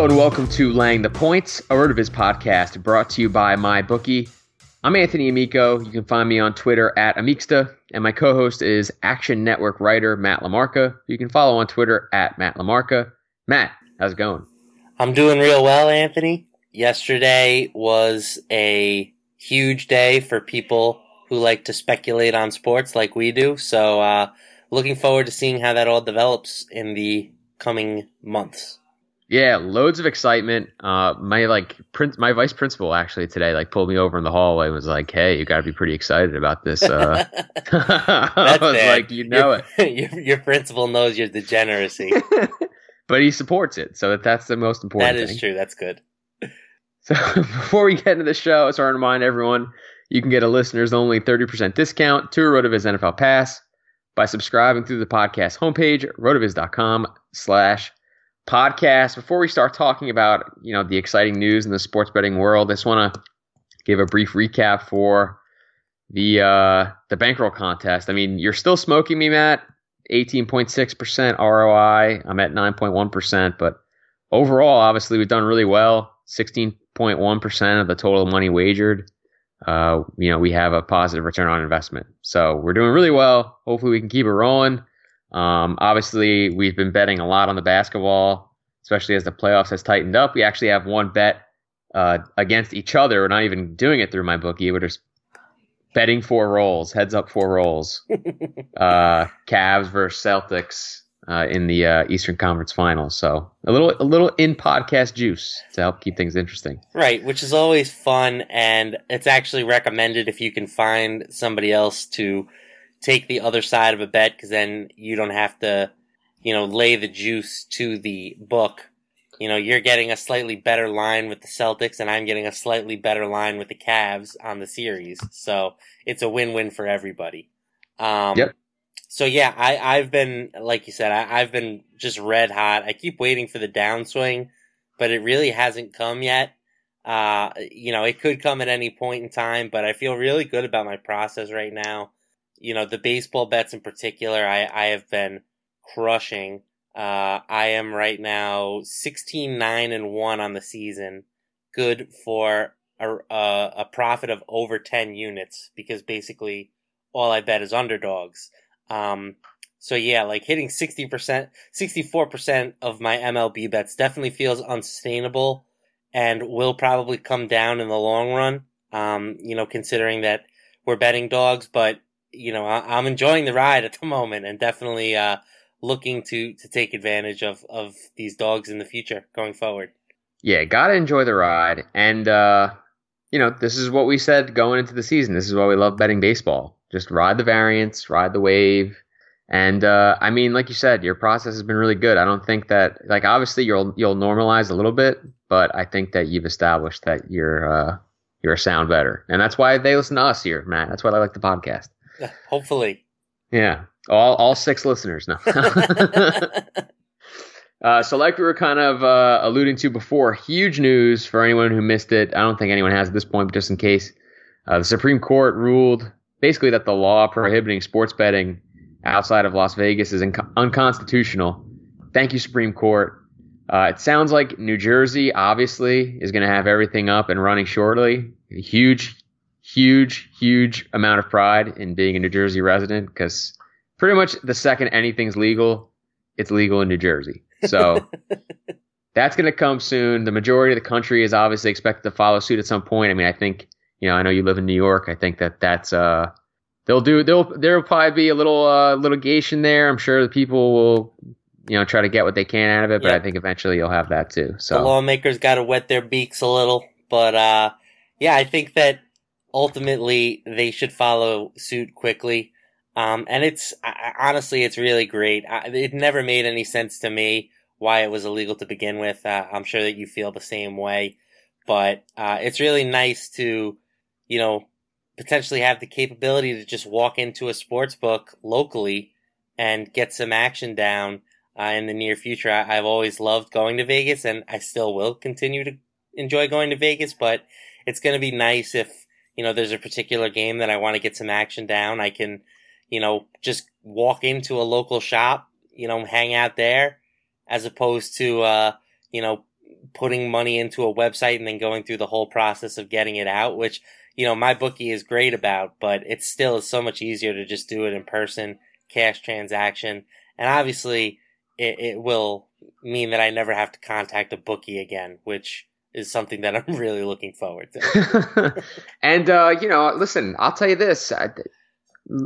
Hello and welcome to Laying the Points, a RotoViz podcast brought to you by my bookie. I'm Anthony Amico. You can find me on Twitter at amicsta, and my co-host is Action Network writer Matt LaMarca. You can follow on Twitter at Matt LaMarca. Matt, how's it going? I'm doing real well, Anthony. Yesterday was a huge day for people who like to speculate on sports like we do. So, uh, looking forward to seeing how that all develops in the coming months. Yeah, loads of excitement. Uh, my like prin- my vice principal actually today like pulled me over in the hallway and was like, "Hey, you got to be pretty excited about this." Uh, I was bad. like, "You know your, it." your, your principal knows your degeneracy. but he supports it, so that that's the most important. that is thing. true. That's good. So before we get into the show, I just want to remind everyone you can get a listeners only 30% discount to a RotoViz NFL Pass by subscribing through the podcast homepage, rotoviz.com slash podcast. Before we start talking about, you know, the exciting news in the sports betting world, I just want to give a brief recap for the uh the bankroll contest. I mean, you're still smoking me, Matt. 18.6% ROI. I'm at 9.1%, but overall, obviously, we've done really well. 16.1% of the total money wagered. Uh, you know, we have a positive return on investment. So we're doing really well. Hopefully, we can keep it rolling. Um, obviously, we've been betting a lot on the basketball, especially as the playoffs has tightened up. We actually have one bet uh, against each other. We're not even doing it through my bookie. We're just betting four rolls, heads up four rolls. uh, Cavs versus Celtics uh, in the uh, Eastern Conference Finals. So a little, a little in podcast juice to help keep things interesting. Right, which is always fun, and it's actually recommended if you can find somebody else to take the other side of a bet, because then you don't have to, you know, lay the juice to the book. You know, you're getting a slightly better line with the Celtics, and I'm getting a slightly better line with the Cavs on the series. So it's a win-win for everybody. Um, Yep. So yeah, I, I've been, like you said, I, I've been just red hot. I keep waiting for the downswing, but it really hasn't come yet. Uh, you know, it could come at any point in time, but I feel really good about my process right now. You know, the baseball bets in particular, I, I have been crushing. Uh, I am right now 16, 9 and 1 on the season. Good for a, a, a profit of over 10 units because basically all I bet is underdogs. Um, so yeah, like hitting 60%, 64% of my MLB bets definitely feels unsustainable and will probably come down in the long run. Um, you know, considering that we're betting dogs, but you know, I, I'm enjoying the ride at the moment and definitely, uh, looking to, to take advantage of, of these dogs in the future going forward. Yeah, gotta enjoy the ride. And uh, you know, this is what we said going into the season. This is why we love betting baseball. Just ride the variance, ride the wave. And uh, I mean, like you said, your process has been really good. I don't think that like obviously you'll you'll normalize a little bit, but I think that you've established that you're uh, you're a sound bettor, and that's why they listen to us here, Matt. That's why I like the podcast. Hopefully. Yeah, all all six listeners now. uh, so, like we were kind of uh, alluding to before, huge news for anyone who missed it. I don't think anyone has at this point, but just in case, uh, the Supreme Court ruled basically that the law prohibiting sports betting outside of Las Vegas is inc- unconstitutional. Thank you, Supreme Court. Uh, it sounds like New Jersey obviously is going to have everything up and running shortly. A huge, huge, huge amount of pride in being a New Jersey resident because pretty much the second anything's legal, it's legal in New Jersey. So that's going to come soon. The majority of the country is obviously expected to follow suit at some point. I mean, I think, you know, I know you live in New York. I think that that's uh, they'll do they'll there'll probably be a little uh, litigation there. I'm sure the people will you know try to get what they can out of it, but Yep. I think eventually you'll have that too. So the lawmakers got to wet their beaks a little. But uh, yeah, I think that ultimately they should follow suit quickly. Um, and it's honestly, it's really great. It never made any sense to me why it was illegal to begin with. Uh, I'm sure that you feel the same way, but uh, it's really nice to, you know, potentially have the capability to just walk into a sports book locally and get some action down uh, in the near future. I, I've always loved going to Vegas, and I still will continue to enjoy going to Vegas. But it's going to be nice if you know there's a particular game that I want to get some action down. I can, you know, just walk into a local shop, you know, hang out there, as opposed to uh, you know putting money into a website and then going through the whole process of getting it out, which you know my bookie is great about, but it still is so much easier to just do it in person, cash transaction, and obviously it, it will mean that I never have to contact a bookie again, which is something that I'm really looking forward to. and uh, you know, listen, I'll tell you this. I,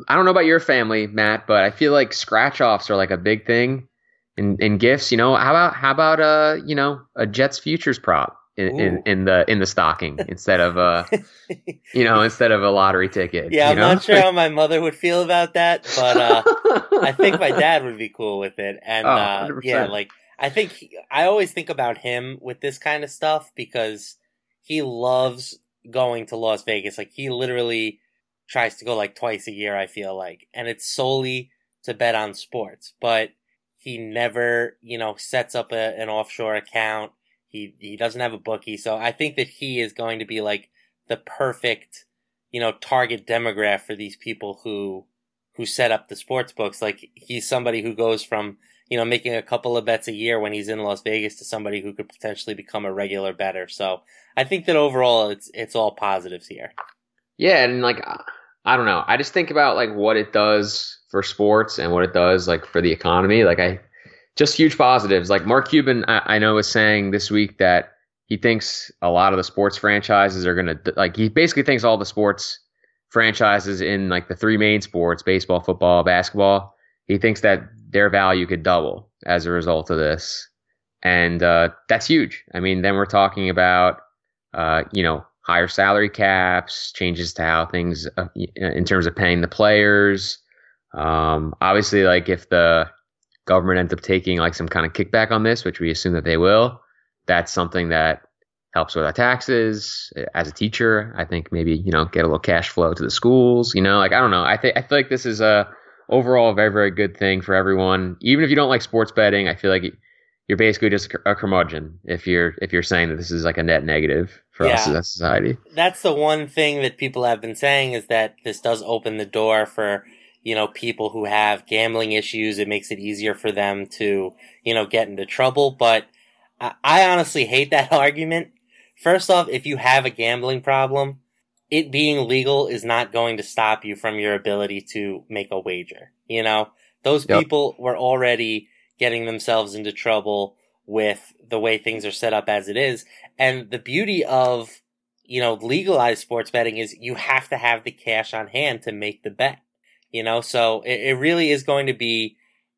I don't know about your family, Matt, but I feel like scratch offs are like a big thing in, in gifts. You know, how about how about uh, you know, a Jets futures prop in, in, in the in the stocking instead of uh, you know, instead of a lottery ticket. yeah, I'm know? not sure how my mother would feel about that, but uh, I think my dad would be cool with it. And Oh, uh, yeah, like I think he, I always think about him with this kind of stuff because he loves going to Las Vegas. Like he literally tries to go like twice a year. I feel like, and it's solely to bet on sports. But he never, you know, sets up a, an offshore account. He he doesn't have a bookie, so I think that he is going to be like the perfect, you know, target demographic for these people who who set up the sports books. Like he's somebody who goes from you know making a couple of bets a year when he's in Las Vegas to somebody who could potentially become a regular bettor. So I think that overall it's it's all positives here. Yeah, and like I don't know. I just think about like what it does for sports and what it does like for the economy. Like I just huge positives. Like Mark Cuban, I, I know was saying this week that he thinks a lot of the sports franchises are gonna like he basically thinks all the sports franchises in like the three main sports, baseball, football, basketball, he thinks that their value could double as a result of this. And uh, that's huge. I mean, then we're talking about uh, you know, higher salary caps, changes to how things uh, in terms of paying the players. Um, obviously, like if the government ends up taking like some kind of kickback on this, which we assume that they will, that's something that helps with our taxes. As a teacher, I think maybe you know get a little cash flow to the schools. You know, like I don't know. I think I feel like this is a overall a very very good thing for everyone. Even if you don't like sports betting, I feel like you're basically just a curmudgeon if you're if you're saying that this is like a net negative for us as a society. That's the one thing that people have been saying is that this does open the door for you know people who have gambling issues. It makes it easier for them to you know get into trouble. But I, I honestly hate that argument. First off, if you have a gambling problem, it being legal is not going to stop you from your ability to make a wager. You know, those Yep. people were already getting themselves into trouble with the way things are set up as it is. And the beauty of, you know, legalized sports betting is you have to have the cash on hand to make the bet. You know, so it, it really is going to be,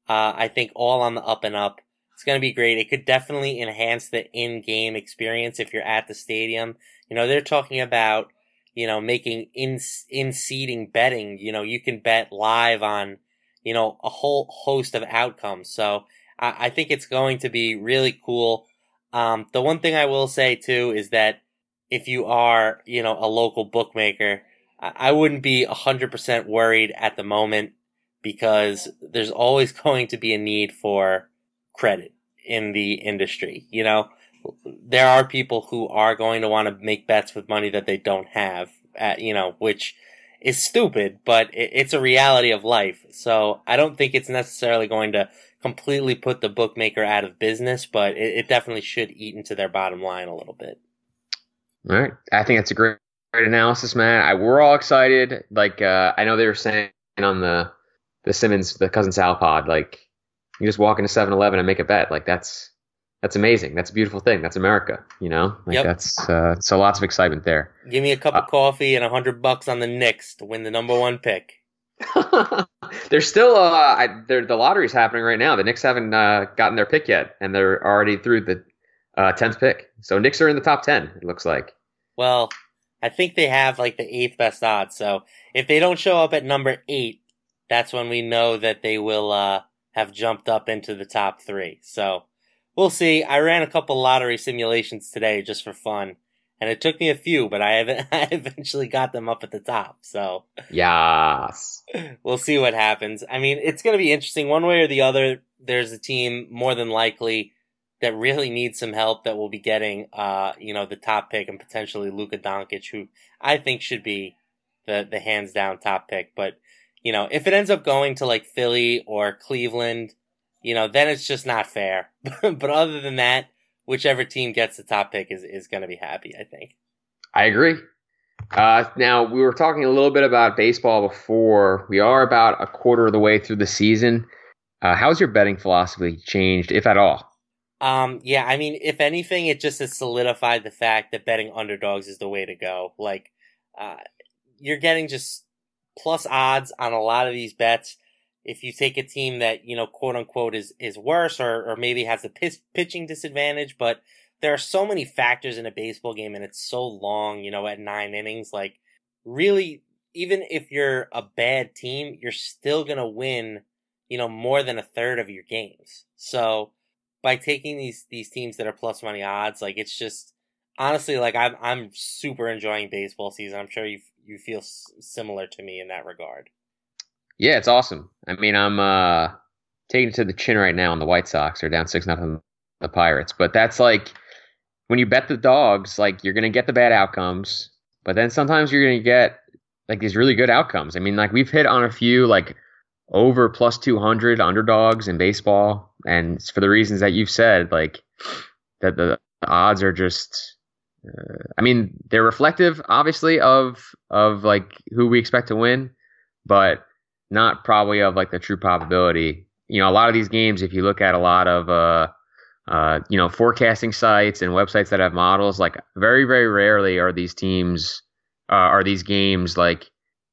uh, I think, all on the up and up. It's going to be great. It could definitely enhance the in-game experience if you're at the stadium. You know, they're talking about, you know, making in in seating betting. You know, you can bet live on, you know, a whole host of outcomes. So I, I think it's going to be really cool. Um, the one thing I will say too is that if you are, you know, a local bookmaker, I, I wouldn't be hundred percent worried at the moment because there's always going to be a need for credit in the industry. You know, there are people who are going to want to make bets with money that they don't have, at, you know, which is stupid, but it, it's a reality of life. So I don't think it's necessarily going to completely put the bookmaker out of business, but it, it definitely should eat into their bottom line a little bit. All right, I think that's a great, great analysis, man. I, we're all excited. Like uh, I know they were saying on the the Simmons the cousin Sal pod, like you just walk into 7-Eleven and make a bet. Like that's that's amazing. That's a beautiful thing. That's America. You know, like Yep. that's uh, so lots of excitement there. Give me a cup Uh, of coffee and a hundred bucks on the Knicks to win the number one pick. there's still uh, I, the lottery's happening right now. The Knicks haven't uh, gotten their pick yet, and they're already through the uh, tenth pick. So Knicks are in the top ten. It looks like. Well, I think they have like the eighth best odds. So if they don't show up at number eight, that's when we know that they will uh, have jumped up into the top three. So we'll see. I ran a couple lottery simulations today just for fun, and it took me a few, but I, I eventually got them up at the top. So yes, we'll see what happens. I mean, it's going to be interesting one way or the other. There's a team more than likely that really needs some help that will be getting, uh, you know, the top pick and potentially Luka Doncic, who I think should be the the hands down top pick. But you know, if it ends up going to like Philly or Cleveland, you know, then it's just not fair. but other than that, whichever team gets the top pick is, is going to be happy, I think. I agree. Uh, now, we were talking a little bit about baseball before. We are about a quarter of the way through the season. Uh, how's your betting philosophy changed, if at all? Um, yeah, I mean, if anything, it just has solidified the fact that betting underdogs is the way to go. Like, uh, you're getting just plus odds on a lot of these bets. If you take a team that, you know, quote unquote is, is worse or, or maybe has a pitch, pitching disadvantage, but there are so many factors in a baseball game and it's so long, you know, at nine innings. Like, really, even if you're a bad team, you're still going to win, you know, more than a third of your games. So by taking these, these teams that are plus money odds, like, it's just, honestly, like, I'm, I'm super enjoying baseball season. I'm sure you've, you feel s- similar to me in that regard. Yeah, it's awesome. I mean, I'm uh, taking it to the chin right now on the White Sox. They're down six nothing the Pirates, but that's like when you bet the dogs, like you're gonna get the bad outcomes, but then sometimes you're gonna get like these really good outcomes. I mean, like we've hit on a few like over plus 200 underdogs in baseball, and for the reasons that you've said, like that the odds are just uh, I mean, they're reflective, obviously, of of like who we expect to win, but not probably of like the true probability. You know, a lot of these games, if you look at a lot of uh, uh, you know, forecasting sites and websites that have models, like very, very rarely are these teams, uh, are these games like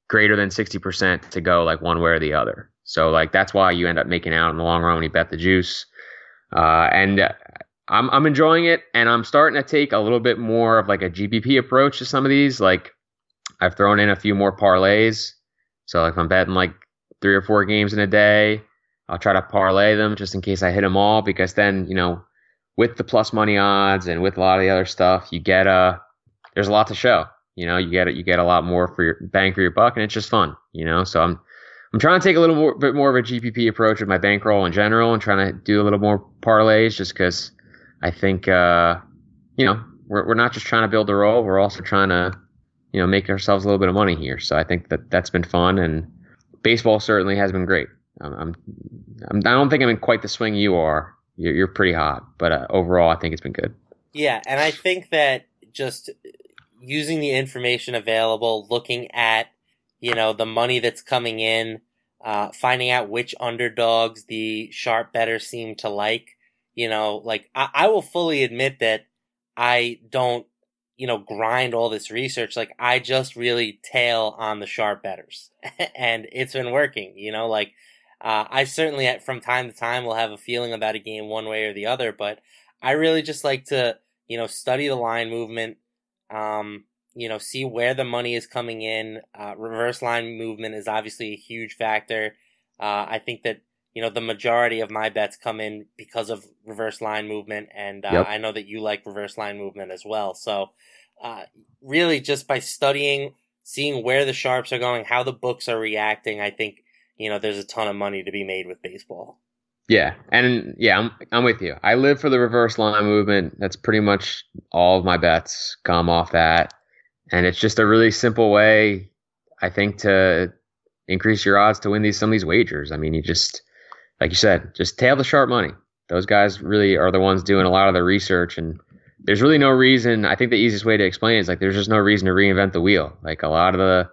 greater than 60% to go like one way or the other. So like that's why you end up making out in the long run when you bet the juice. Uh, and I'm I'm enjoying it, and I'm starting to take a little bit more of like a GPP approach to some of these. Like I've thrown in a few more parlays. So like if I'm betting like three or four games in a day, I'll try to parlay them just in case I hit them all. Because then you know, with the plus money odds and with a lot of the other stuff, you get a there's a lot to show. You know, you get it, you get a lot more for your bang for your buck, and it's just fun. You know, so I'm I'm trying to take a little more, bit more of a GPP approach with my bankroll in general, and trying to do a little more parlays just because I think uh, you know we're we're not just trying to build a roll. We're also trying to you know make ourselves a little bit of money here. So I think that that's been fun, and baseball certainly has been great. I'm, I'm, I'm I don't think I'm in quite the swing you are. You're, you're pretty hot, but uh, overall, I think it's been good. Yeah, and I think that just using the information available, looking at you know the money that's coming in, uh, finding out which underdogs the sharp bettors seem to like, you know, like I, I will fully admit that I don't, you know, grind all this research. Like I just really tail on the sharp bettors and it's been working, you know, like, uh, I certainly from time to time will have a feeling about a game one way or the other, but I really just like to, you know, study the line movement, um, you know, see where the money is coming in. Uh, reverse line movement is obviously a huge factor. Uh, I think that you know the majority of my bets come in because of reverse line movement and uh, yep. i know that you like reverse line movement as well. So uh, really just by studying seeing where the sharps are going how the books are reacting i think you know there's a ton of money to be made with baseball. Yeah and yeah i'm, I'm with you. I live for the reverse line movement. That's pretty much all of my bets come off that. And it's just a really simple way i think to increase your odds to win these some of these wagers. I mean you just like you said, just tail the sharp money. Those guys really are the ones doing a lot of the research, and there's really no reason. I think the easiest way to explain it is like there's just no reason to reinvent the wheel. Like a lot of the,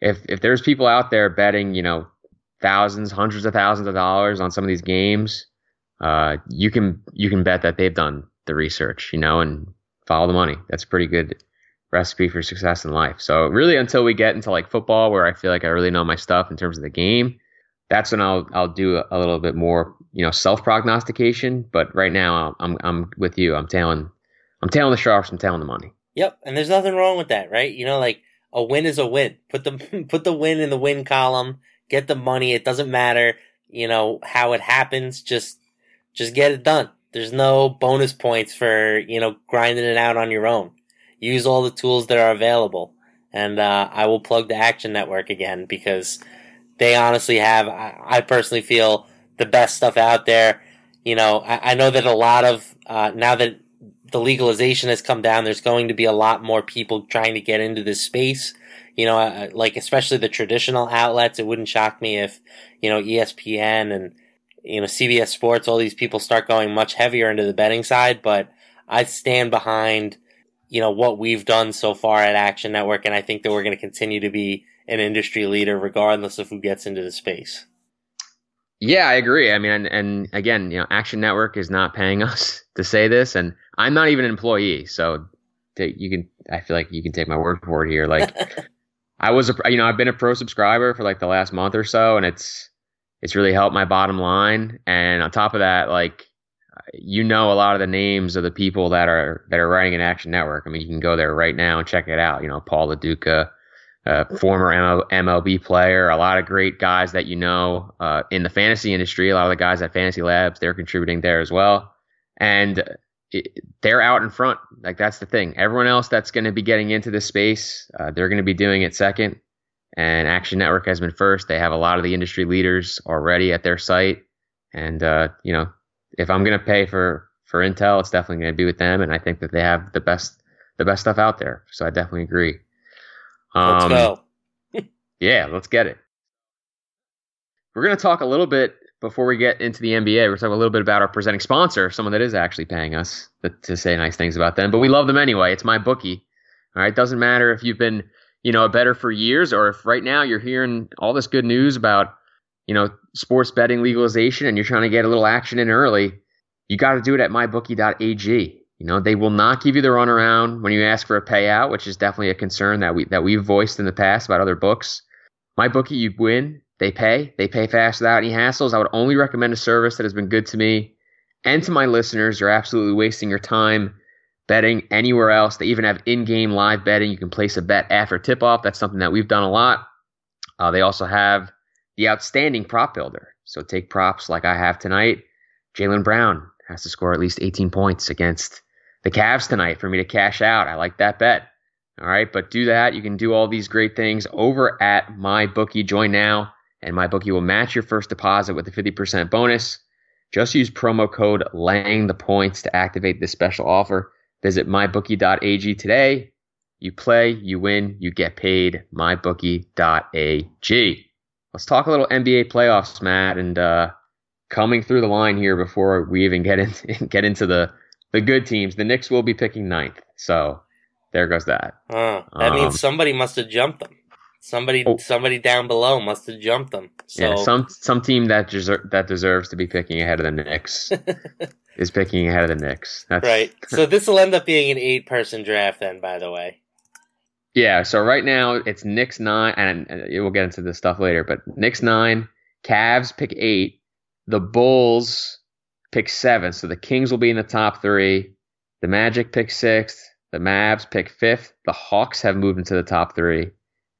if if there's people out there betting, you know, thousands, hundreds of thousands of dollars on some of these games, uh, you can you can bet that they've done the research, you know, and follow the money. That's pretty good, recipe for success in life. So really, until we get into like football, where I feel like I really know my stuff in terms of the game, that's when I'll I'll do a little bit more, you know, self prognostication. But right now, I'm I'm with you. I'm tailing I'm tailing the sharps. I'm tailing the money. Yep, and there's nothing wrong with that, right? You know, like a win is a win. Put the put the win in the win column. Get the money. It doesn't matter, you know, how it happens. Just just get it done. There's no bonus points for you know grinding it out on your own. Use all the tools that are available, and uh, I will plug the Action Network again because they honestly have, I, personally feel, the best stuff out there. You know, I, I know that a lot of, uh, now that the legalization has come down, there's going to be a lot more people trying to get into this space. You know, uh, like especially the traditional outlets. It wouldn't shock me if, you know, ESPN and, you know, CBS Sports, all these people start going much heavier into the betting side, but I stand behind, you know, what we've done so far at Action Network, and I think that we're going to continue to be an industry leader, regardless of who gets into the space. Yeah, I agree. I mean, and, and, again, you know, Action Network is not paying us to say this, and I'm not even an employee, so you can. I feel like you can take my word for it here. Like, I was a, you know, I've been a pro subscriber for like the last month or so, and it's it's really helped my bottom line. And on top of that, like, you know, a lot of the names of the people that are that are writing an Action Network. I mean, you can go there right now and check it out. You know, Paul Lo Duca uh, former MLB player, a lot of great guys that you know uh, in the fantasy industry. A lot of the guys at Fantasy Labs, they're contributing there as well, and it, they're out in front. Like that's the thing. Everyone else that's going to be getting into this space, uh, they're going to be doing it second. And Action Network has been first. They have a lot of the industry leaders already at their site, and uh, you know, if I'm going to pay for for Intel, it's definitely going to be with them. And I think that they have the best the best stuff out there. So I definitely agree. Um, let's go. yeah, let's get it. We're going to talk a little bit before we get into the NBA. We're talking a little bit about our presenting sponsor, someone that is actually paying us to, to say nice things about them, but we love them anyway. It's my bookie. All right, doesn't matter if you've been, you know, a bettor for years or if right now you're hearing all this good news about, you know, sports betting legalization and you're trying to get a little action in early. You got to do it at mybookie.ag. You know, they will not give you the runaround when you ask for a payout, which is definitely a concern that we that we've voiced in the past about other books. My bookie, you win, they pay, they pay fast without any hassles. I would only recommend a service that has been good to me and to my listeners. You're absolutely wasting your time betting anywhere else. They even have in-game live betting. You can place a bet after tip-off. That's something that we've done a lot. Uh, they also have the outstanding prop builder. So take props like I have tonight. Jaylen Brown has to score at least 18 points against the Cavs tonight for me to cash out. I like that bet. All right, but do that. You can do all these great things over at MyBookie. Join now, and MyBookie will match your first deposit with a 50% bonus. Just use promo code laying the points to activate this special offer. Visit mybookie.ag today. You play, you win, you get paid. Mybookie.ag. Let's talk a little NBA playoffs, Matt, and uh, coming through the line here before we even get in, get into the the good teams. The Knicks will be picking ninth. So there goes that. Uh, that um, means somebody must have jumped them. Somebody, oh, somebody down below must have jumped them. So. Yeah, some some team that deser- that deserves to be picking ahead of the Knicks is picking ahead of the Knicks. That's... Right. So this will end up being an eight person draft, then. By the way. Yeah. So right now it's Knicks nine, and we'll get into this stuff later. But Knicks nine, Cavs pick eight, the Bulls pick seven. So the Kings will be in the top three. The Magic pick sixth. The Mavs pick fifth. The Hawks have moved into the top three.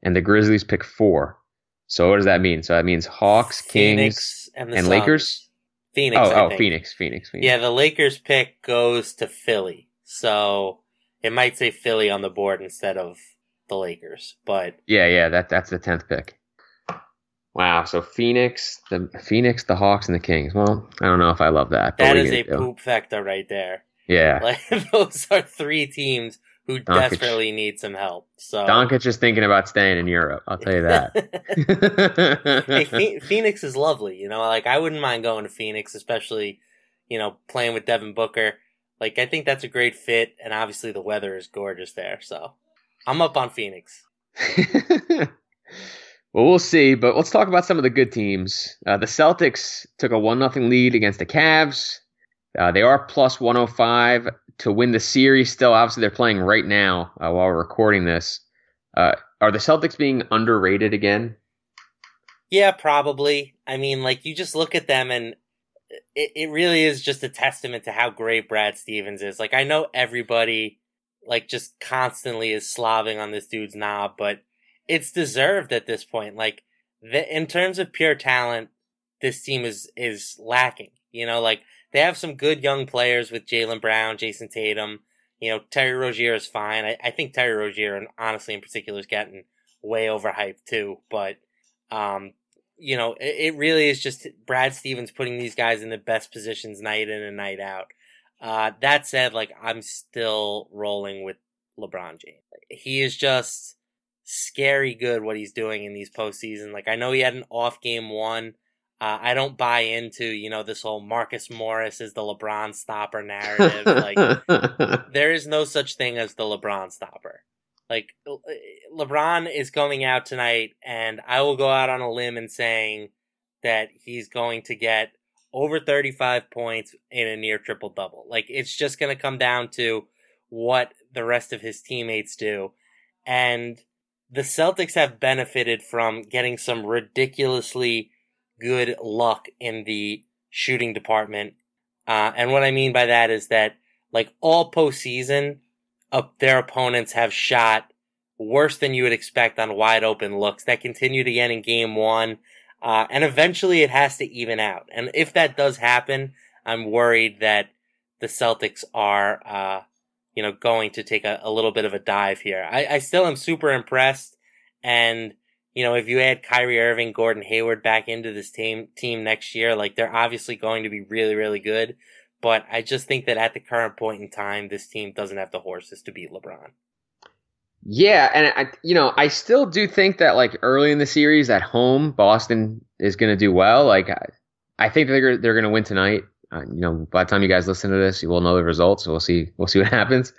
And the Grizzlies pick four. So what does that mean? So that means Hawks, Kings, Phoenix and, and Lakers? Phoenix. Oh, oh Phoenix, Phoenix, Phoenix. Yeah, the Lakers pick goes to Philly. So it might say Philly on the board instead of the Lakers. But Yeah, yeah, that that's the tenth pick. Wow. So Phoenix, the Phoenix, the Hawks, and the Kings. Well, I don't know if I love that. That is a do? poop factor right there. Yeah. Like those are three teams who Doncic. desperately need some help. So Doncic is thinking about staying in Europe. I'll tell you that. hey, Phoenix is lovely. You know, like I wouldn't mind going to Phoenix, especially you know playing with Devin Booker. Like I think that's a great fit, and obviously the weather is gorgeous there. So I'm up on Phoenix. Well, we'll see, but let's talk about some of the good teams. Uh, the Celtics took a one nothing lead against the Cavs. Uh, they are plus 105 to win the series. Still, obviously, they're playing right now uh, while we're recording this. Uh, are the Celtics being underrated again? Yeah, probably. I mean, like you just look at them and it, it really is just a testament to how great Brad Stevens is. Like I know everybody like just constantly is slobbing on this dude's knob, but it's deserved at this point. Like the, in terms of pure talent, this team is is lacking. You know, like they have some good young players with Jaylen Brown, Jayson Tatum. You know, Terry Rozier is fine. I, I think Terry Rozier, and honestly, in particular, is getting way overhyped too. But um, you know, it, it, really is just Brad Stevens putting these guys in the best positions night in and night out. Uh, that said, like I'm still rolling with LeBron James. He is just scary good what he's doing in these postseason. Like I know he had an off game one. Uh, I don't buy into you know this whole Marcus Morris is the LeBron stopper narrative. like there is no such thing as the LeBron stopper. Like LeBron is going out tonight, and I will go out on a limb and saying that he's going to get over 35 points in a near triple double. Like it's just going to come down to what the rest of his teammates do. And the Celtics have benefited from getting some ridiculously good luck in the shooting department. Uh, and what I mean by that is that like all postseason, uh, their opponents have shot worse than you would expect on wide open looks. That continued again in game one. Uh, and eventually it has to even out. And if that does happen, I'm worried that the Celtics are, uh, you know, going to take a, a, little bit of a dive here. I, I still am super impressed. And, you know, if you add Kyrie Irving, Gordon Hayward back into this team, team next year, like they're obviously going to be really, really good. But I just think that at the current point in time, this team doesn't have the horses to beat LeBron. Yeah, and I, you know, I still do think that like early in the series at home, Boston is going to do well. Like, I, I think they're they're going to win tonight. You know, by the time you guys listen to this, you will know the results. So we'll see. We'll see what happens.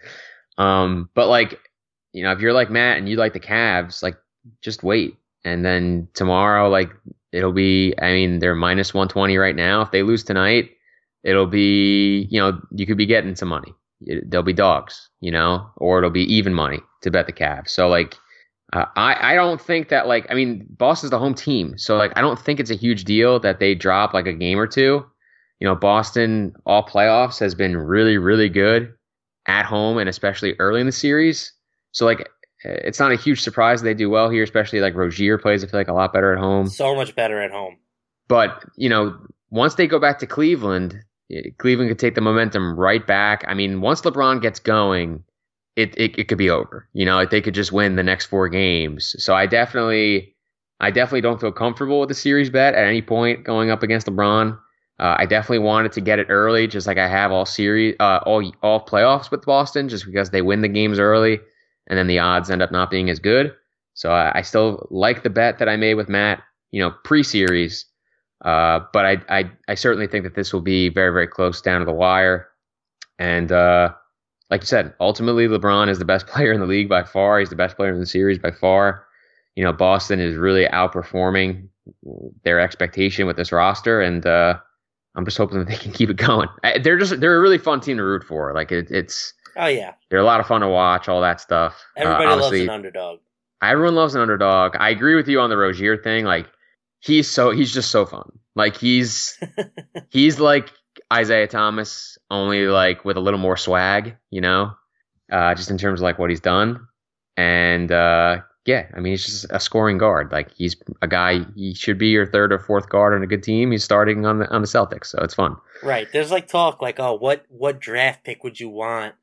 Um, but like, you know, if you're like Matt and you like the Cavs, like, just wait, and then tomorrow, like, it'll be. I mean, they're minus 120 right now. If they lose tonight, it'll be. You know, you could be getting some money. They'll be dogs, you know, or it'll be even money to bet the Cavs. So like, uh, I I don't think that like I mean Boston's the home team, so like I don't think it's a huge deal that they drop like a game or two. You know, Boston all playoffs has been really really good at home and especially early in the series. So like eh, it's not a huge surprise they do well here, especially like Rozier plays I feel like a lot better at home. So much better at home. But you know, once they go back to Cleveland, eh, Cleveland could take the momentum right back. I mean, once LeBron gets going, it, it, it could be over. You know, they could just win the next four games. So I definitely, I definitely don't feel comfortable with the series bet at any point going up against LeBron. Uh, I definitely wanted to get it early, just like I have all series, uh, all all playoffs with Boston, just because they win the games early, and then the odds end up not being as good. So I, I still like the bet that I made with Matt, you know, pre-series. Uh, but I, I, I certainly think that this will be very, very close down to the wire. And uh, like you said, ultimately LeBron is the best player in the league by far. He's the best player in the series by far. You know, Boston is really outperforming their expectation with this roster, and uh, I'm just hoping that they can keep it going. They're just they're a really fun team to root for. Like it, it's oh yeah, they're a lot of fun to watch. All that stuff. Uh, Everybody uh, loves an underdog. Everyone loves an underdog. I agree with you on the Rozier thing. Like he's so he's just so fun. Like he's he's like Isaiah Thomas, only like with a little more swag, you know, uh, just in terms of like what he's done. And uh, yeah, I mean, he's just a scoring guard. Like he's a guy. He should be your third or fourth guard on a good team. He's starting on the on the Celtics, so it's fun. Right. There's like talk like, oh, what what draft pick would you want?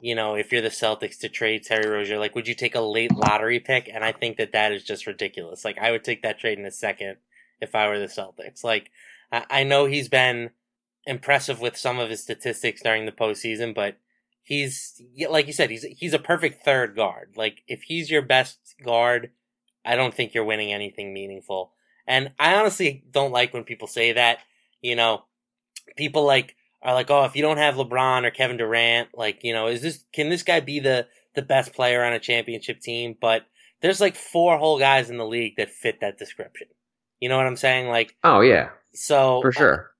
You know, if you're the Celtics to trade Terry Rozier, like, would you take a late lottery pick? And I think that that is just ridiculous. Like, I would take that trade in a second if I were the Celtics. Like, I know he's been impressive with some of his statistics during the postseason, but he's like you said, he's he's a perfect third guard. Like if he's your best guard, I don't think you're winning anything meaningful. And I honestly don't like when people say that. You know, people like are like, oh, if you don't have LeBron or Kevin Durant, like you know, is this can this guy be the the best player on a championship team? But there's like four whole guys in the league that fit that description. You know what I'm saying? Like, oh yeah, so for sure.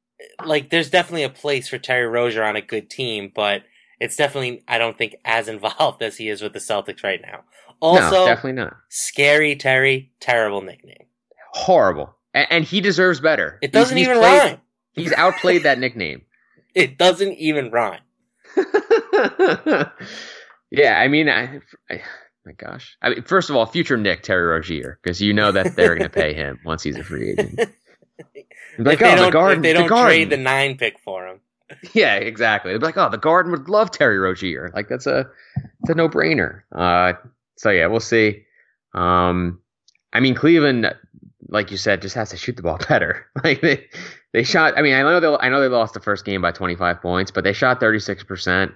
like there's definitely a place for Terry Rozier on a good team, but it's definitely I don't think as involved as he is with the Celtics right now. Also, no, definitely not. Scary Terry, terrible nickname. Horrible, and, and he deserves better. It doesn't He's- he's even played- rhyme. He's outplayed that nickname. It doesn't even rhyme. yeah, I mean, I, I, my gosh. I mean, first of all, future Knick Terry Rozier, because you know that they're going to pay him once he's a free agent. Like, if they oh, don't, the garden, if they the don't trade the nine pick for him. Yeah, exactly. They'd be like, oh, the Garden would love Terry Rozier. Like that's a it's a no brainer. Uh, so yeah, we'll see. Um, I mean, Cleveland, like you said, just has to shoot the ball better. Like they they shot. I mean, I know they I know they lost the first game by 25 points, but they shot 36 percent.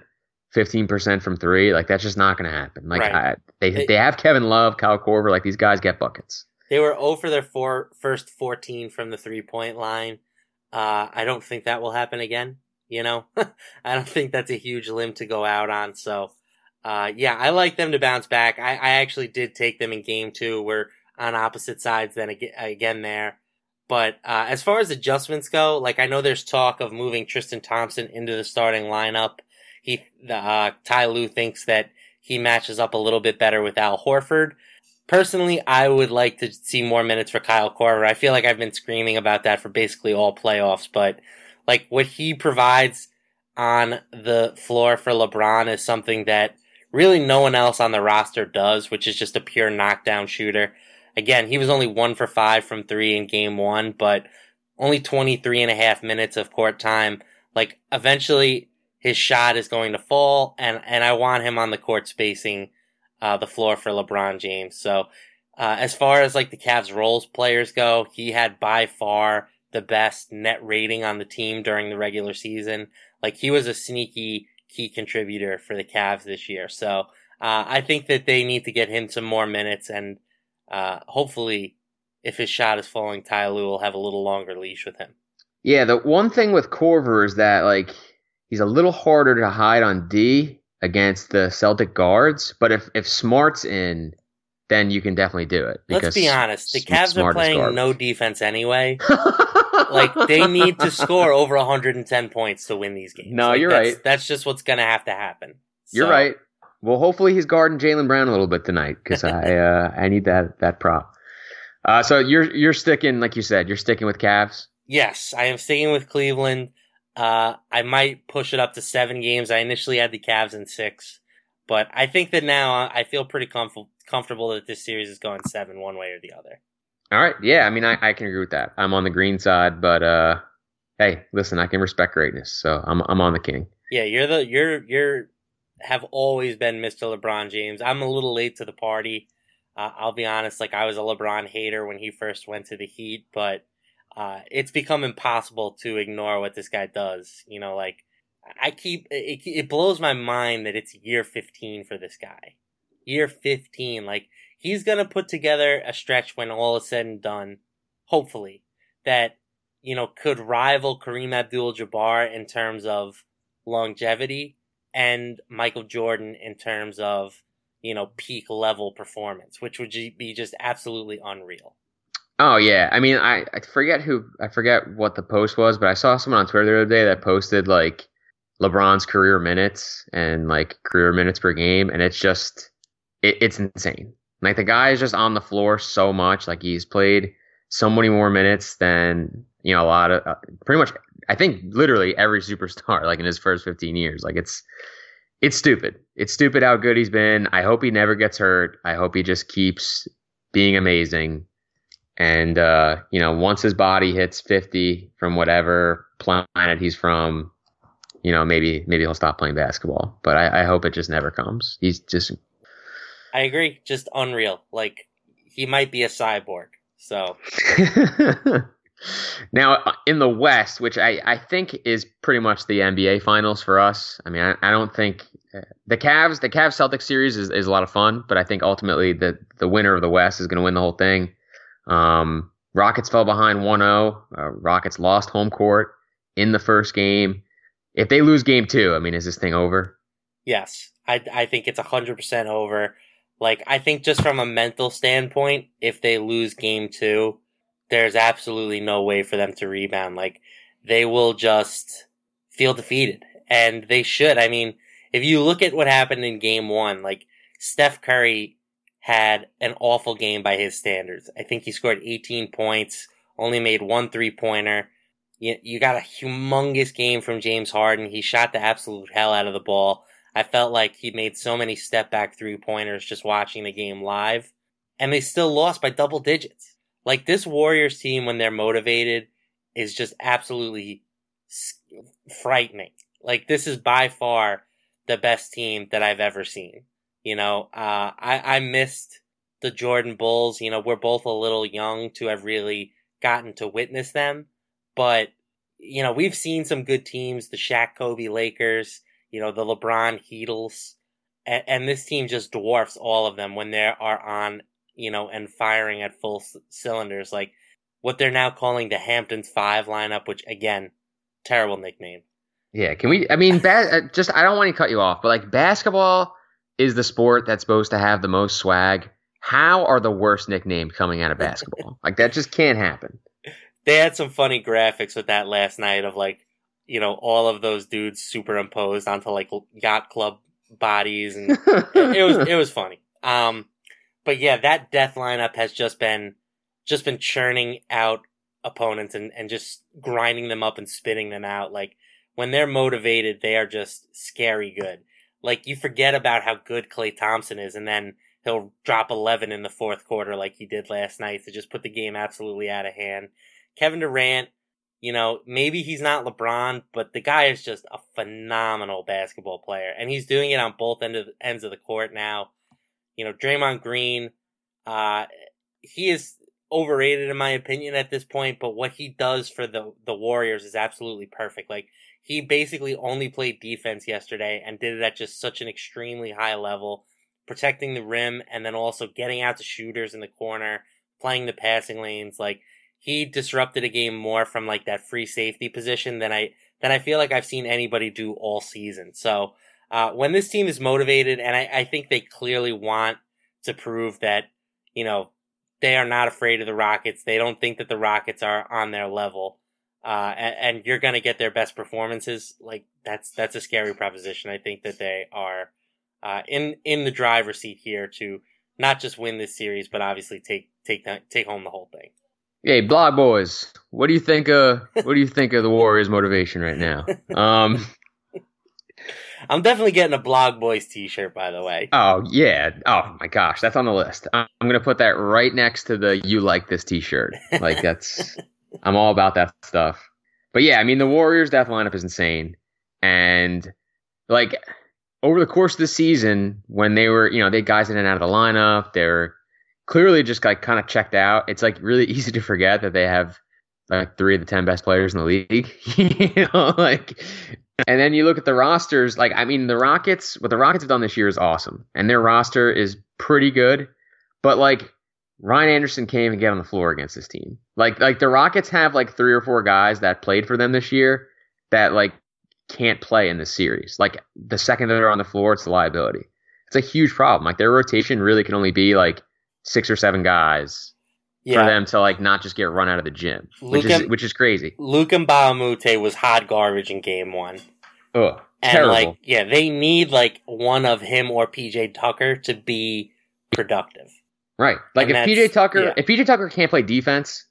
15% from three, like that's just not going to happen. Like Right. I, they They- they have Kevin Love, Kyle Korver, like these guys get buckets. They were 0 for their four, first 14 from the three point line. Uh, I don't think that will happen again. You know, I don't think that's a huge limb to go out on. So, uh, yeah, I like them to bounce back. I, I actually did take them in game two. We're on opposite sides then again, there. But uh, as far as adjustments go, like I know there's talk of moving Tristan Thompson into the starting lineup. He, the, uh, Ty Lue thinks that he matches up a little bit better with Al Horford. Personally, I would like to see more minutes for Kyle Korver. I feel like I've been screaming about that for basically all playoffs, but like what he provides on the floor for LeBron is something that really no one else on the roster does, which is just a pure knockdown shooter. Again, he was only one for five from three in game one, but only 23 and a half minutes of court time. Like eventually his shot is going to fall and, and I want him on the court spacing, uh, the floor for LeBron James. So, uh, as far as like the Cavs roles players go, he had by far the best net rating on the team during the regular season. Like he was a sneaky key contributor for the Cavs this year. So, uh, I think that they need to get him some more minutes and, uh, hopefully if his shot is falling, Ty Lue will have a little longer leash with him. Yeah, the one thing with Korver is that like he's a little harder to hide on D against the Celtic guards, but if if Smart's in, then you can definitely do it. Let's be honest. The Cavs are Smart is playing no defense anyway. like they need to score over 110 points to win these games. No, Like, you're that's- right. That's just what's going to have to happen. You're So, right. Well, hopefully he's guarding Jaylen Brown a little bit tonight because I uh, I need that that prop. Uh, so you're you're sticking like you said you're sticking with Cavs. Yes, I am sticking with Cleveland. Uh, I might push it up to seven games. I initially had the Cavs in six, but I think that now I feel pretty comf- comfortable that this series is going seven one way or the other. All right, yeah, I mean I, I can agree with that. I'm on the green side, but uh, hey, listen, I can respect greatness, so I'm I'm on the king. Yeah, you're the you're you're have always been Mr. LeBron James. I'm a little late to the party. Uh, I'll be honest, like I was a LeBron hater when he first went to the Heat, but uh, it's become impossible to ignore what this guy does. You know, like I keep it, it blows my mind that it's year 15 for this guy. Year 15, like he's gonna put together a stretch when all is said and done. Hopefully, that you know could rival Kareem Abdul-Jabbar in terms of longevity and Michael Jordan in terms of you know peak level performance, which would be just absolutely unreal. Oh yeah, I mean I, I forget who I forget what the post was, but I saw someone on Twitter the other day that posted like LeBron's career minutes and like career minutes per game, and it's just it, it's insane. Like the guy is just on the floor so much. Like he's played so many more minutes than you know a lot of uh, pretty much. I think literally every superstar like in his first 15 years. Like it's it's stupid. It's stupid how good he's been. I hope he never gets hurt. I hope he just keeps being amazing. And uh, you know, once his body hits 50 from whatever planet he's from, you know, maybe maybe he'll stop playing basketball. But I, I hope it just never comes. He's just I agree, just unreal. Like he might be a cyborg. So now in the West, which I, I think is pretty much the NBA Finals for us. I mean, I, I don't think uh, the Cavs the Cavs Celtics series is, is a lot of fun, but I think ultimately the the winner of the West is going to win the whole thing. Um, Rockets fell behind 1-0. Uh, Rockets lost home court in the first game. If they lose game two, I mean, is this thing over? yes, I I think it's hundred percent over. Like I think just from a mental standpoint, if they lose game two, there's absolutely no way for them to rebound. Like they will just feel defeated. And they should. I mean, if you look at what happened in game one, like Steph Curry had an awful game by his standards. I think he scored 18 points, only made one three pointer. You, you got a humongous game from James Harden. He shot the absolute hell out of the ball. I felt like he made so many step back three pointers just watching the game live. And they still lost by double digits. Like this Warriors team, when they're motivated, is just absolutely frightening. Like this is by far the best team that I've ever seen. You know, uh, I, I missed the Jordan Bulls. You know, we're both a little young to have really gotten to witness them, but you know, we've seen some good teams, the Shaq Kobe Lakers, you know, the LeBron Heatles, and, and this team just dwarfs all of them when they are on, you know, and firing at full c- cylinders. Like what they're now calling the Hamptons Five lineup, which again, terrible nickname. Yeah, can we? I mean, ba- uh, just I don't want to cut you off, but like basketball is the sport that's supposed to have the most swag. How are the worst nicknames coming out of basketball? like that just can't happen. They had some funny graphics with that last night of like, you know, all of those dudes superimposed onto like yacht club bodies, and it was it was funny. Um, but yeah, that death lineup has just been just been churning out opponents and and just grinding them up and spitting them out. Like when they're motivated, they are just scary good. Like you forget about how good Klay Thompson is, and then he'll drop 11 in the fourth quarter like he did last night to just put the game absolutely out of hand. Kevin Durant, you know, maybe he's not LeBron, but the guy is just a phenomenal basketball player, and he's doing it on both end of, ends of the court now. You know, Draymond Green, uh, he is overrated in my opinion at this point, but what he does for the the Warriors is absolutely perfect. Like he basically only played defense yesterday and did it at just such an extremely high level, protecting the rim and then also getting out to shooters in the corner, playing the passing lanes. Like he disrupted a game more from like that free safety position than I than I feel like I've seen anybody do all season. So uh, when this team is motivated, and I, I think they clearly want to prove that you know they are not afraid of the Rockets. They don't think that the Rockets are on their level uh, and, and, you're going to get their best performances. Like that's that's a scary proposition. I think that they are uh, in in the driver's seat here to not just win this series, but obviously take take take home the whole thing. Hey, blog boys, what do you think of what do you think of the Warriors' motivation right now? Um, I'm definitely getting a Blog Boys T-shirt, by the way. Oh yeah! Oh my gosh, that's on the list. I'm gonna put that right next to the "You like this" T-shirt. Like that's I'm all about that stuff. But yeah, I mean, the Warriors' death lineup is insane. And like over the course of the season, when they were, you know, they guys in and out of the lineup, they're clearly just like kind of checked out. It's like really easy to forget that they have like three of the 10 best players in the league. you know, like, and then you look at the rosters. Like, I mean, the Rockets, what the Rockets have done this year is awesome. And their roster is pretty good. But like, Ryan Anderson can't even get on the floor against this team. Like like the Rockets have like three or four guys that played for them this year that like can't play in this series. Like the second they're on the floor, it's a liability. It's a huge problem. Like their rotation really can only be like six or seven guys yeah. for them to like not just get run out of the gym, which is which is crazy. Luc Mbah a Moute was hot garbage in game one. Oh, and terrible. like yeah, they need like one of him or PJ Tucker to be productive. Right. Like and if PJ Tucker yeah. if PJ Tucker can't play defense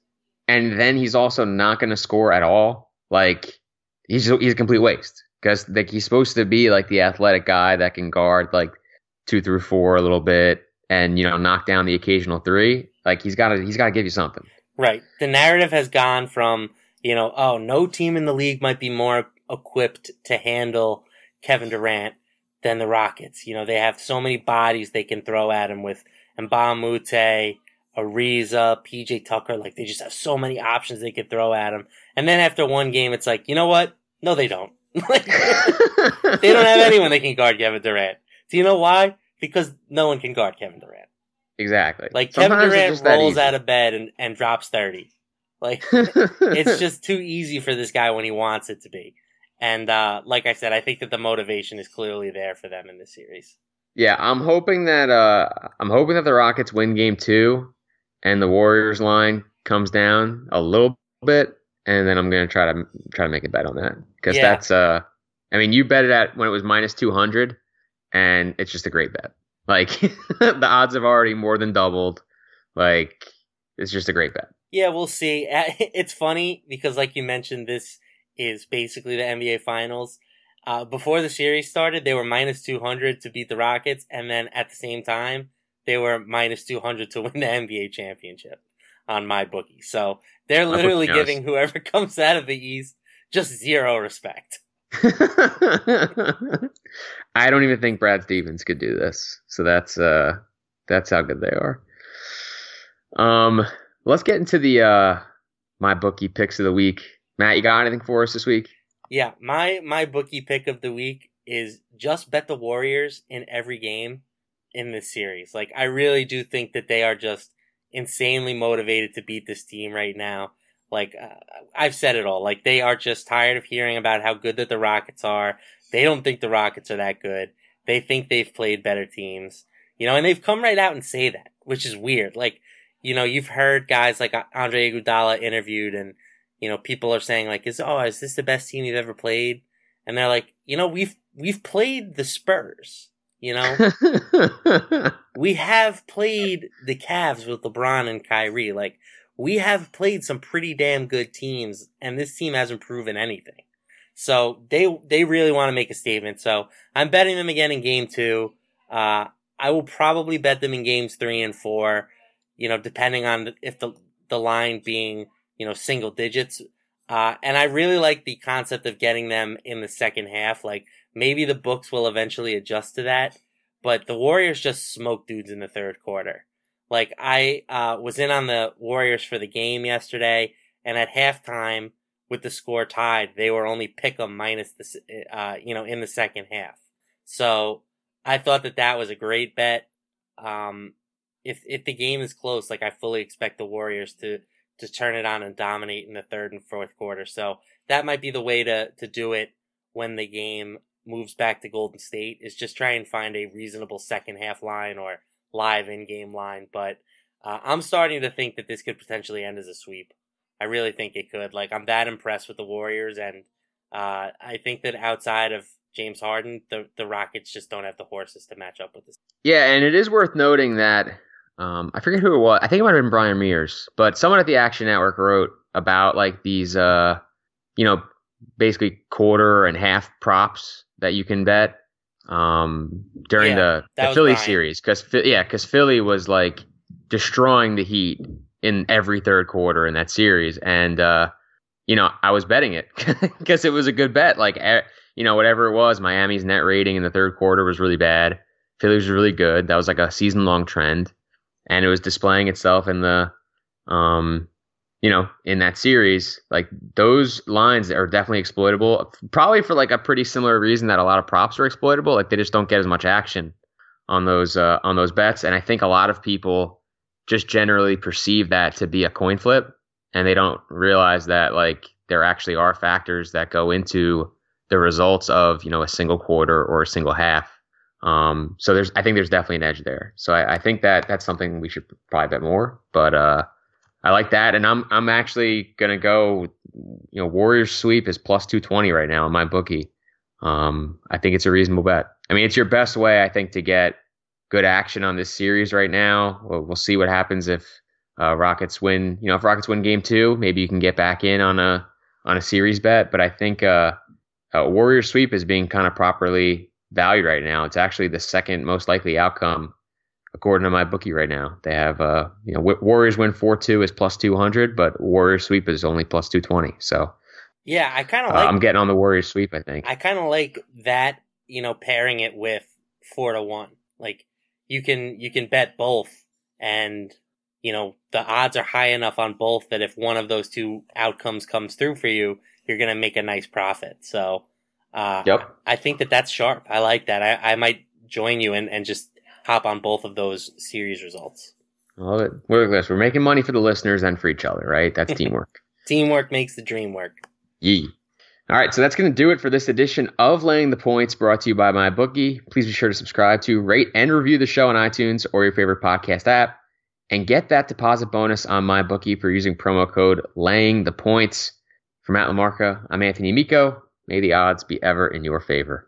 and then he's also not going to score at all, like he's he's a complete waste because like he's supposed to be like the athletic guy that can guard like 2 through 4 a little bit and you know knock down the occasional 3. Like he's got to he's got to give you something. Right. The narrative has gone from, you know, oh, no team in the league might be more equipped to handle Kevin Durant than the Rockets. You know, they have so many bodies they can throw at him with Moute, Ariza, PJ Tucker. Like they just have so many options they could throw at him. And then after one game, it's like, you know what? No, they don't. they don't have anyone they can guard Kevin Durant. Do you know why? Because no one can guard Kevin Durant. Exactly. Like Sometimes Kevin Durant rolls out of bed and, and drops 30. Like it's just too easy for this guy when he wants it to be. And uh, like I said, I think that the motivation is clearly there for them in this series. Yeah, I'm hoping that uh, I'm hoping that the Rockets win Game Two, and the Warriors line comes down a little bit. and then I'm gonna try to try to make a bet on that because Yeah. that's uh, I mean, you bet it at when it was minus two hundred, and it's just a great bet. Like the odds have already more than doubled. Like it's just a great bet. Yeah, we'll see. It's funny because, like you mentioned, this is basically the NBA Finals. Uh, before the series started, they were minus 200 to beat the Rockets, and then at the same time, they were minus 200 to win the NBA championship on MyBookie. So they're literally giving whoever comes out of the East just zero respect. I don't even think Brad Stevens could do this. So that's uh that's how good they are. Um let's get into the uh MyBookie picks of the week. Matt, you got anything for us this week? Yeah, my MyBookie pick of the week is just bet the Warriors in every game in this series. Like I really do think that they are just insanely motivated to beat this team right now. Like uh, I've said it all. Like they are just tired of hearing about how good that the Rockets are. They don't think the Rockets are that good. They think they've played better teams. You know, and they've come right out and say that, which is weird. Like, you know, you've heard guys like Andre Iguodala interviewed and you know, people are saying like, "Is oh, is this the best team you've ever played?" And they're like, "You know, we've we've played the Spurs. You know, we have played the Cavs with LeBron and Kyrie. Like, we have played some pretty damn good teams, and this team hasn't proven anything. So they they really want to make a statement. So I'm betting them again in Game Two. Uh, I will probably bet them in Games Three and Four. You know, depending on if the the line being you know, single digits. Uh, and I really like the concept of getting them in the second half. Like maybe the books will eventually adjust to that, but the Warriors just smoked dudes in the third quarter. Like I uh, was in on the Warriors for the game yesterday, and at halftime with the score tied, they were only pick 'em minus the uh, you know in the second half. So I thought that that was a great bet. Um, if if the game is close, like I fully expect the Warriors to to turn it on and dominate in the third and fourth quarter. So that might be the way to to do it when the game moves back to Golden State is just try and find a reasonable second half line or live in game line. But uh, I'm starting to think that this could potentially end as a sweep. I really think it could. Like I'm that impressed with the Warriors, and uh, I think that outside of James Harden, the the Rockets just don't have the horses to match up with this. Yeah, and it is worth noting that um, I forget who it was. I think it might have been Bryan Mears, but someone at the Action Network wrote about like these, uh, you know, basically quarter and half props that you can bet um, during Yeah, the, the Philly series because yeah, because Philly was like destroying the Heat in every third quarter in that series, and uh, you know I was betting it because it was a good bet. Like you know whatever it was, Miami's net rating in the third quarter was really bad. Philly was really good. That was like a season long trend, and it was displaying itself in the, um, you know, in that series. Like those lines are definitely exploitable. Probably for like a pretty similar reason that a lot of props are exploitable. Like they just don't get as much action on those uh, on those bets, and I think a lot of people just generally perceive that to be a coin flip, and they don't realize that like there actually are factors that go into the results of you know a single quarter or a single half. Um, so there's, I think there's definitely an edge there. So I, I think that that's something we should probably bet more. But uh, I like that, and I'm I'm actually gonna go. You know, Warriors sweep is plus two twenty right now in MyBookie. Um, I think it's a reasonable bet. I mean, it's your best way, I think, to get good action on this series right now. We'll, we'll see what happens if uh, Rockets win. You know, if Rockets win Game Two, maybe you can get back in on a on a series bet. But I think uh, uh, Warriors sweep is being kind of properly valued right now. It's actually the second most likely outcome according to MyBookie right now. They have uh, you know, Warriors win four two is plus two hundred, but Warriors sweep is only plus two twenty. So Yeah, I kind uh, of like I'm getting on the Warriors sweep. I think. I kind of like that, you know, pairing it with four to one. Like you can you can bet both, and you know the odds are high enough on both that if one of those two outcomes comes through for you, you're gonna make a nice profit. So, uh, Yep. I think that that's sharp. I like that. I, I might join you and, and just hop on both of those series results. Love it- we're, we're making money for the listeners and for each other, right? That's teamwork. Teamwork makes the dream work. Yee. All right, so that's going to do it for this edition of Laying the Points brought to you by MyBookie. Please be sure to subscribe to, rate, and review the show on iTunes or your favorite podcast app. And get that deposit bonus on MyBookie for using promo code Laying the Points. For Matt LaMarca, I'm Anthony Amico. May the odds be ever in your favor.